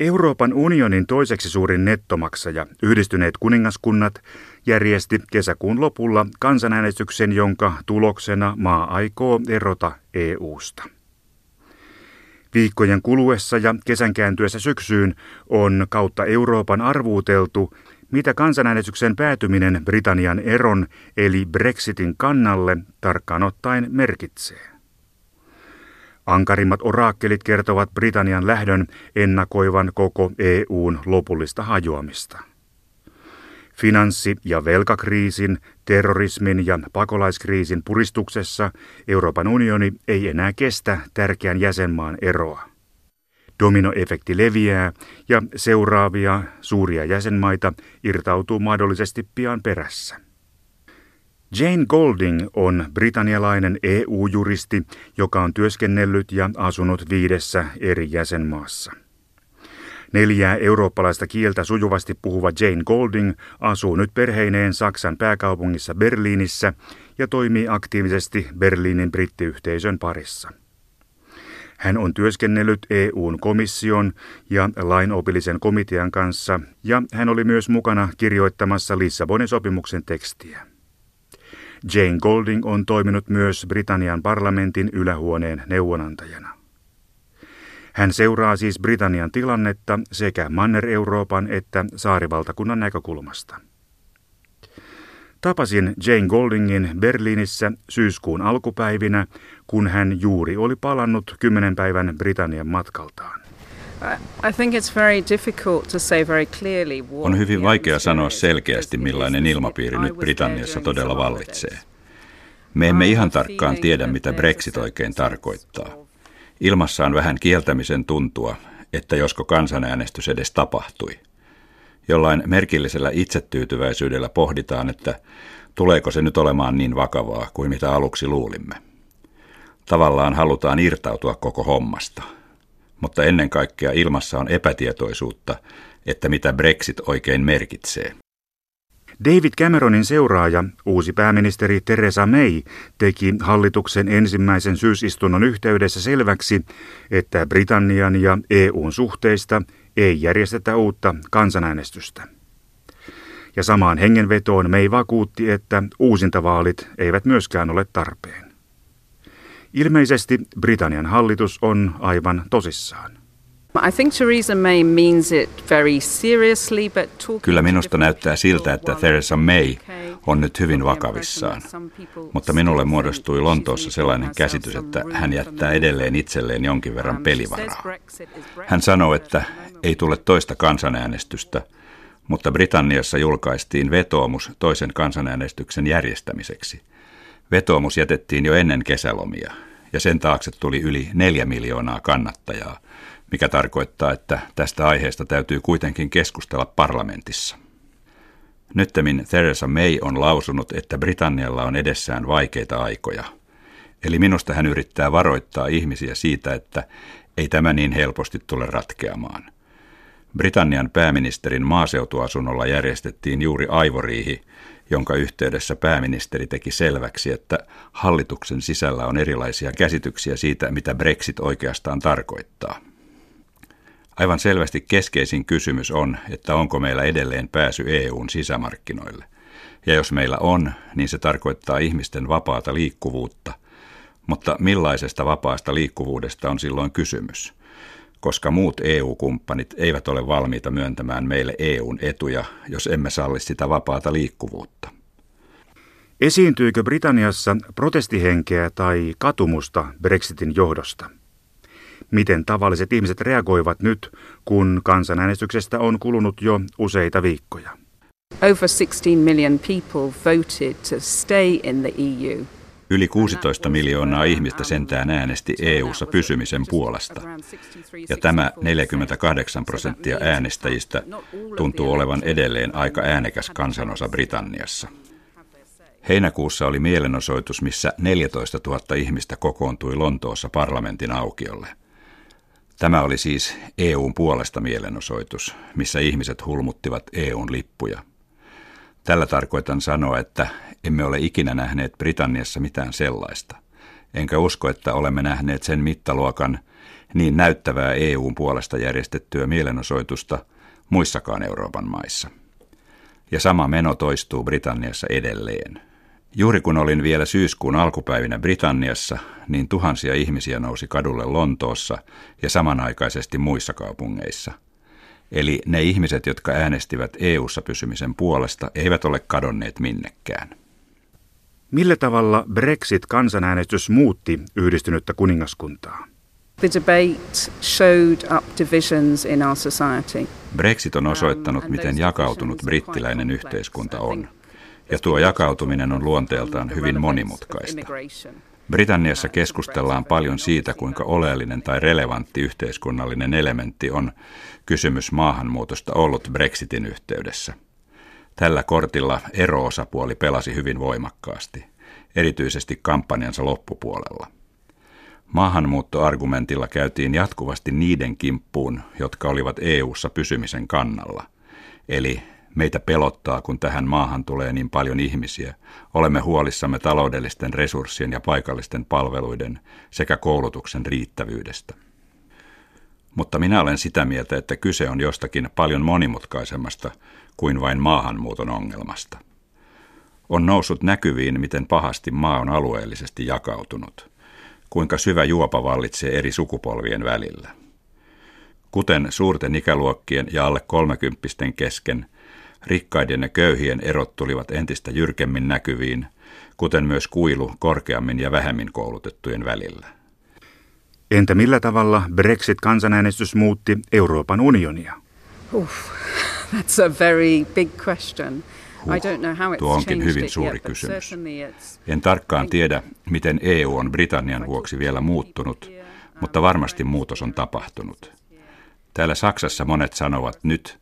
Euroopan unionin toiseksi suurin nettomaksaja, yhdistyneet kuningaskunnat, järjesti kesäkuun lopulla kansanäänestyksen, jonka tuloksena maa aikoo erota EUsta. Viikkojen kuluessa ja kesän kääntyessä syksyyn on kautta Euroopan arvuuteltu, mitä kansanäänestyksen päätyminen Britannian eron eli Brexitin kannalle tarkkaan ottaen merkitsee. Ankarimmat oraakkelit kertovat Britannian lähdön ennakoivan koko EUn lopullista hajoamista. Finanssi- ja velkakriisin, terrorismin ja pakolaiskriisin puristuksessa Euroopan unioni ei enää kestä tärkeän jäsenmaan eroa. Dominoefekti leviää ja seuraavia suuria jäsenmaita irtautuu mahdollisesti pian perässä. Jane Golding on britannialainen EU-juristi, joka on työskennellyt ja asunut viidessä eri jäsenmaassa. Neljää eurooppalaista kieltä sujuvasti puhuva Jane Golding asuu nyt perheineen Saksan pääkaupungissa Berliinissä ja toimii aktiivisesti Berliinin brittiyhteisön parissa. Hän on työskennellyt EUn komission ja lainopillisen komitean kanssa ja hän oli myös mukana kirjoittamassa Lissabonin sopimuksen tekstiä. Jane Golding on toiminut myös Britannian parlamentin ylähuoneen neuvonantajana. Hän seuraa siis Britannian tilannetta sekä Manner-Euroopan että saarivaltakunnan näkökulmasta. Tapasin Jane Goldingin Berliinissä syyskuun alkupäivinä, kun hän juuri oli palannut kymmenen päivän Britannian matkaltaan. On hyvin vaikea sanoa selkeästi, millainen ilmapiiri nyt Britanniassa todella vallitsee. Me emme ihan tarkkaan tiedä, mitä Brexit oikein tarkoittaa. Ilmassa on vähän kieltämisen tuntua, että josko kansanäänestys edes tapahtui. Jollain merkillisellä itsetyytyväisyydellä pohditaan, että tuleeko se nyt olemaan niin vakavaa kuin mitä aluksi luulimme. Tavallaan halutaan irtautua koko hommasta – mutta ennen kaikkea ilmassa on epätietoisuutta, että mitä Brexit oikein merkitsee. David Cameronin seuraaja, uusi pääministeri Theresa May, teki hallituksen ensimmäisen syysistunnon yhteydessä selväksi, että Britannian ja EUn suhteista ei järjestetä uutta kansanäänestystä. Ja samaan hengenvetoon May vakuutti, että uusintavaalit eivät myöskään ole tarpeen. Ilmeisesti Britannian hallitus on aivan tosissaan. Kyllä minusta näyttää siltä, että Theresa May on nyt hyvin vakavissaan. Mutta minulle muodostui Lontoossa sellainen käsitys, että hän jättää edelleen itselleen jonkin verran um, pelivaraa. Hän sanoi, että ei tule toista kansanäänestystä, mutta Britanniassa julkaistiin vetoomus toisen kansanäänestyksen järjestämiseksi – Vetoomus jätettiin jo ennen kesälomia ja sen taakse tuli yli neljä miljoonaa kannattajaa, mikä tarkoittaa, että tästä aiheesta täytyy kuitenkin keskustella parlamentissa. Nyttemmin Theresa May on lausunut, että Britannialla on edessään vaikeita aikoja. Eli minusta hän yrittää varoittaa ihmisiä siitä, että ei tämä niin helposti tule ratkeamaan. Britannian pääministerin maaseutuasunnolla järjestettiin aivoriihi, aivoriihi, jonka yhteydessä pääministeri teki selväksi, että hallituksen sisällä on erilaisia käsityksiä siitä, mitä Brexit oikeastaan tarkoittaa. Aivan selvästi keskeisin kysymys on, että onko meillä edelleen pääsy EUn sisämarkkinoille. Ja jos meillä on, niin se tarkoittaa ihmisten vapaata liikkuvuutta. Mutta millaisesta vapaasta liikkuvuudesta on silloin kysymys? Koska muut EU-kumppanit eivät ole valmiita myöntämään meille EUn etuja, jos emme salli sitä vapaata liikkuvuutta. Esiintyykö Britanniassa protestihenkeä tai katumusta Brexitin johdosta? Miten tavalliset ihmiset reagoivat nyt, kun kansanäänestyksestä on kulunut jo useita viikkoja? Over 16 million people voted to stay in the EU. Yli 16 miljoonaa ihmistä sentään äänesti EU-ssa pysymisen puolesta. Ja tämä 48 prosenttia äänestäjistä tuntuu olevan edelleen aika äänekäs kansanosa Britanniassa. Heinäkuussa oli mielenosoitus, missä 14 000 ihmistä kokoontui Lontoossa parlamentin aukiolle. Tämä oli siis EUn puolesta mielenosoitus, missä ihmiset hulmuttivat EUn lippuja. Tällä tarkoitan sanoa, että emme ole ikinä nähneet Britanniassa mitään sellaista. Enkä usko, että olemme nähneet sen mittaluokan niin näyttävää EUn puolesta järjestettyä mielenosoitusta muissakaan Euroopan maissa. Ja sama meno toistuu Britanniassa edelleen. Juuri kun olin vielä syyskuun alkupäivinä Britanniassa, niin tuhansia ihmisiä nousi kadulle Lontoossa ja samanaikaisesti muissa kaupungeissa. Eli ne ihmiset, jotka äänestivät EU-ssa pysymisen puolesta, eivät ole kadonneet minnekään. Millä tavalla Brexit-kansanäänestys muutti yhdistynyttä kuningaskuntaa? The debate showed up divisions in our society. Brexit on osoittanut, um, miten jakautunut brittiläinen yhteiskunta on. Ja tuo jakautuminen on luonteeltaan hyvin monimutkaista. Britanniassa keskustellaan paljon siitä, kuinka oleellinen tai relevantti yhteiskunnallinen elementti on kysymys maahanmuutosta ollut Brexitin yhteydessä. Tällä kortilla ero-osapuoli pelasi hyvin voimakkaasti, erityisesti kampanjansa loppupuolella. Maahanmuuttoargumentilla käytiin jatkuvasti niiden kimppuun, jotka olivat EU:ssa pysymisen kannalla. Eli meitä pelottaa, kun tähän maahan tulee niin paljon ihmisiä. Olemme huolissamme taloudellisten resurssien ja paikallisten palveluiden sekä koulutuksen riittävyydestä. Mutta minä olen sitä mieltä, että kyse on jostakin paljon monimutkaisemmasta kuin vain maahanmuuton ongelmasta. On noussut näkyviin, miten pahasti maa on alueellisesti jakautunut, kuinka syvä juopa vallitsee eri sukupolvien välillä. Kuten suurten ikäluokkien ja alle kolmekymppisten kesken, rikkaiden ja köyhien erot tulivat entistä jyrkemmin näkyviin, kuten myös kuilu korkeammin ja vähemmin koulutettujen välillä. Entä millä tavalla Brexit-kansanäänestys muutti Euroopan unionia? Uff, that's a very big question. Huh, tuo onkin hyvin suuri kysymys. En tarkkaan tiedä, miten EU on Britannian vuoksi vielä muuttunut, mutta varmasti muutos on tapahtunut. Täällä Saksassa monet sanovat nyt,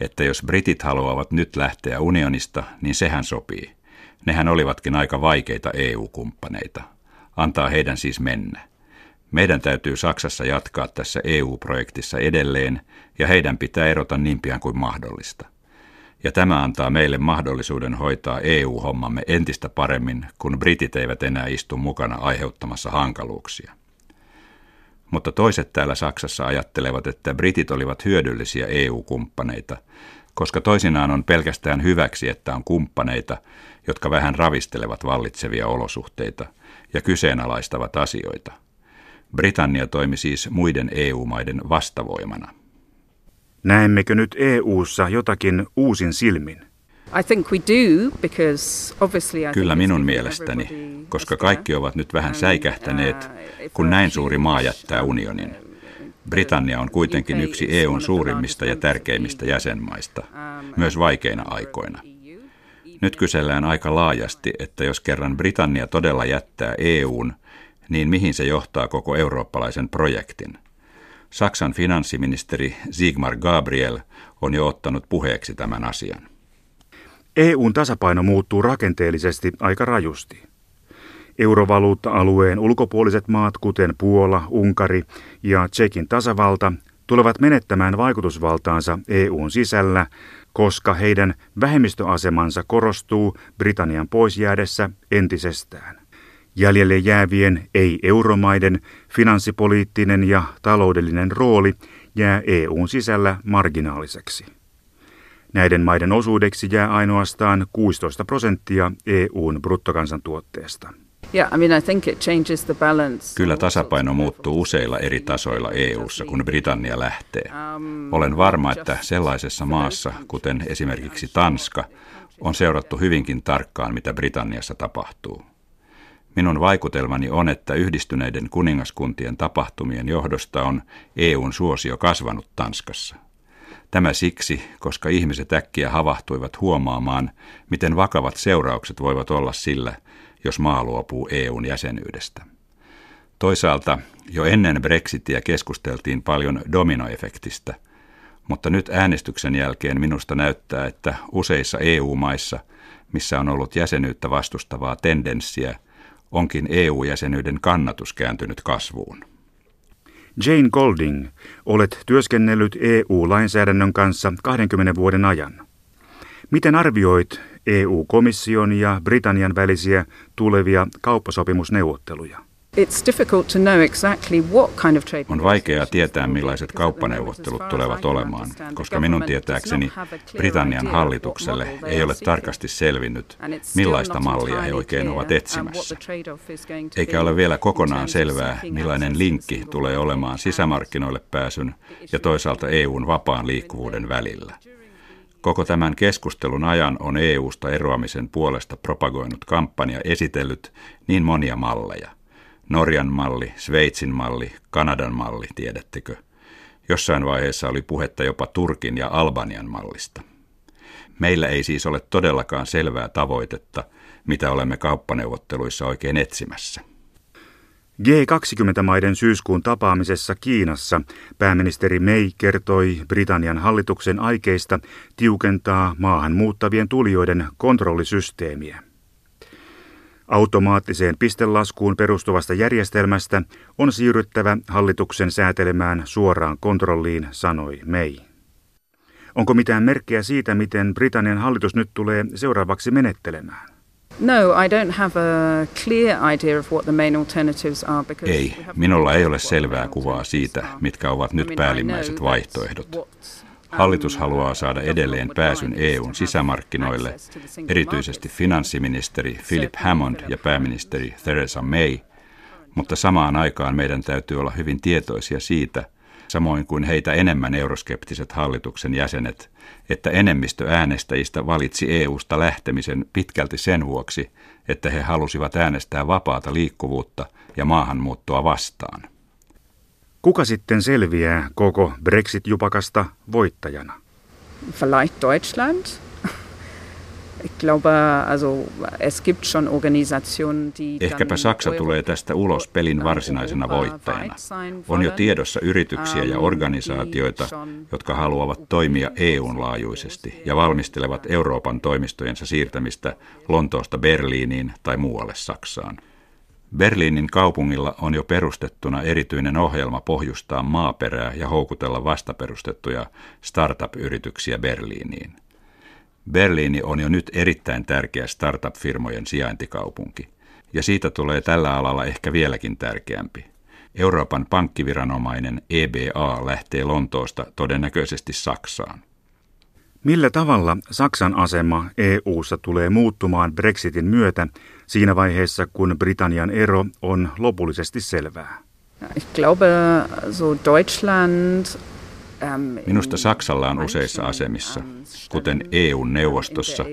että jos britit haluavat nyt lähteä unionista, niin sehän sopii. Nehän olivatkin aika vaikeita EU-kumppaneita. Antaa heidän siis mennä. Meidän täytyy Saksassa jatkaa tässä EU-projektissa edelleen, ja heidän pitää erota niin pian kuin mahdollista. Ja tämä antaa meille mahdollisuuden hoitaa EU-hommamme entistä paremmin, kun britit eivät enää istu mukana aiheuttamassa hankaluuksia. Mutta toiset täällä Saksassa ajattelevat, että britit olivat hyödyllisiä EU-kumppaneita, koska toisinaan on pelkästään hyväksi, että on kumppaneita, jotka vähän ravistelevat vallitsevia olosuhteita ja kyseenalaistavat asioita. Britannia toimi siis muiden EU-maiden vastavoimana. Näemmekö nyt EU:ssa jotakin uusin silmin? Kyllä minun mielestäni, koska kaikki ovat nyt vähän säikähtäneet, uh, kun näin suuri maa jättää unionin. Britannia on kuitenkin yksi EUn suurimmista ja tärkeimmistä jäsenmaista, um, myös vaikeina aikoina. E nyt kysellään aika laajasti, että jos kerran Britannia todella jättää EUn, niin mihin se johtaa koko eurooppalaisen projektin? Saksan finanssiministeri Sigmar Gabriel on jo ottanut puheeksi tämän asian. EUn tasapaino muuttuu rakenteellisesti aika rajusti. Eurovaluutta-alueen ulkopuoliset maat, kuten Puola, Unkari ja Tsekin tasavalta, tulevat menettämään vaikutusvaltaansa EUn sisällä, koska heidän vähemmistöasemansa korostuu Britannian poisjäädessä entisestään. Jäljelle jäävien ei-euromaiden finanssipoliittinen ja taloudellinen rooli jää EUn sisällä marginaaliseksi. Näiden maiden osuudeksi jää ainoastaan 16 prosenttia EUn bruttokansantuotteesta. Kyllä tasapaino muuttuu useilla eri tasoilla EU:ssa, kun Britannia lähtee. Um, Olen varma, että sellaisessa maassa, kuten esimerkiksi Tanska, on seurattu hyvinkin tarkkaan, mitä Britanniassa tapahtuu. Minun vaikutelmani on, että yhdistyneiden kuningaskuntien tapahtumien johdosta on EUn suosio kasvanut Tanskassa. Tämä siksi, koska ihmiset äkkiä havahtuivat huomaamaan, miten vakavat seuraukset voivat olla sillä, jos maa luopuu EUn jäsenyydestä. Toisaalta jo ennen Brexitia keskusteltiin paljon dominoefektistä, mutta nyt äänestyksen jälkeen minusta näyttää, että useissa EU-maissa, missä on ollut jäsenyyttä vastustavaa tendenssiä, onkin EU-jäsenyyden kannatus kääntynyt kasvuun. Jane Golding, olet työskennellyt EU-lainsäädännön kanssa 20 vuoden ajan. Miten arvioit EU-komission ja Britannian välisiä tulevia kauppasopimusneuvotteluja? On vaikeaa tietää, millaiset kauppaneuvottelut tulevat olemaan, koska minun tietääkseni Britannian hallitukselle ei ole tarkasti selvinnyt, millaista mallia he oikein ovat etsimässä. Eikä ole vielä kokonaan selvää, millainen linkki tulee olemaan sisämarkkinoille pääsyn ja toisaalta EUn vapaan liikkuvuuden välillä. Koko tämän keskustelun ajan on EUsta eroamisen puolesta propagoinut kampanja esitellyt niin monia malleja – Norjan malli, Sveitsin malli, Kanadan malli, tiedättekö? Jossain vaiheessa oli puhetta jopa Turkin ja Albanian mallista. Meillä ei siis ole todellakaan selvää tavoitetta, mitä olemme kauppaneuvotteluissa oikein etsimässä. G20-maiden syyskuun tapaamisessa Kiinassa pääministeri May kertoi Britannian hallituksen aikeista tiukentaa maahan muuttavien tulijoiden kontrollisysteemiä. Automaattiseen pistelaskuun perustuvasta järjestelmästä on siirryttävä hallituksen säätelemään suoraan kontrolliin, sanoi May. Onko mitään merkkejä siitä, miten Britannian hallitus nyt tulee seuraavaksi menettelemään? No, I don't have a clear idea of what the main alternatives are because Ei, minulla ei ole selvää kuvaa siitä, mitkä ovat nyt päällimmäiset vaihtoehdot. Hallitus haluaa saada edelleen pääsyn EUn sisämarkkinoille, erityisesti finanssiministeri Philip Hammond ja pääministeri Theresa May, mutta samaan aikaan meidän täytyy olla hyvin tietoisia siitä, samoin kuin heitä enemmän euroskeptiset hallituksen jäsenet, että enemmistö äänestäjistä valitsi EUsta lähtemisen pitkälti sen vuoksi, että he halusivat äänestää vapaata liikkuvuutta ja maahanmuuttoa vastaan. Kuka sitten selviää koko Brexit-jupakasta voittajana? Vielleicht Deutschland. Ich glaube, also es gibt schon Organisationen, die Ehkäpä Saksa tulee tästä ulos pelin varsinaisena voittajana. On jo tiedossa yrityksiä ja ähm, organisaatioita, jotka haluavat toimia EUn laajuisesti ja valmistelevat Euroopan toimistojensa siirtämistä Lontoosta Berliiniin tai muualle Saksaan. Berliinin kaupungilla on jo perustettuna erityinen ohjelma pohjustaa maaperää ja houkutella vastaperustettuja startup-yrityksiä Berliiniin. Berliini on jo nyt erittäin tärkeä startup-firmojen sijaintikaupunki, ja siitä tulee tällä alalla ehkä vieläkin tärkeämpi. Euroopan pankkiviranomainen EBA lähtee Lontoosta todennäköisesti Saksaan. Millä tavalla Saksan asema EU:ssa tulee muuttumaan Brexitin myötä siinä vaiheessa, kun Britannian ero on lopullisesti selvää? Ich glaube, so Deutschland ähm, Minusta Saksalla on useissa asemissa, kuten EU-neuvostossa,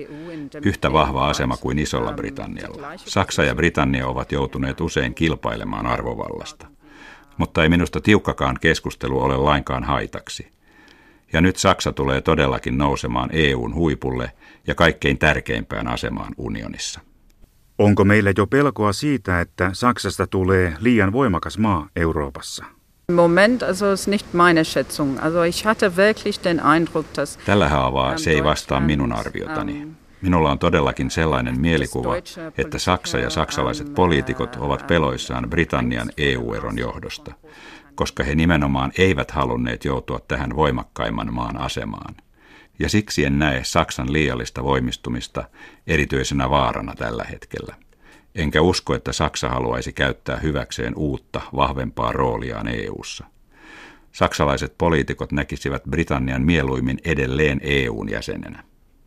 yhtä vahva asema kuin Isolla Britannialla. Saksa ja Britannia ovat joutuneet usein kilpailemaan arvovallasta. Mutta ei minusta tiukkakaan keskustelu ole lainkaan haitaksi. Ja nyt Saksa tulee todellakin nousemaan EUn huipulle ja kaikkein tärkeimpään asemaan unionissa. Onko meillä jo pelkoa siitä, että Saksasta tulee liian voimakas maa Euroopassa? Moment, also ist nicht meine Schätzung. Also ich hatte wirklich den Eindruck, dass Tällä haavaa se ei vastaa minun arviotani. Minulla on todellakin sellainen mielikuva, että Saksa ja saksalaiset poliitikot ovat peloissaan Britannian EU-eron johdosta koska he nimenomaan eivät halunneet joutua tähän voimakkaimman maan asemaan. Ja siksi en näe Saksan liiallista voimistumista erityisenä vaarana tällä hetkellä. Enkä usko, että Saksa haluaisi käyttää hyväkseen uutta, vahvempaa rooliaan EU:ssa. Saksalaiset poliitikot näkisivät Britannian mieluimmin edelleen EUn jäsenenä.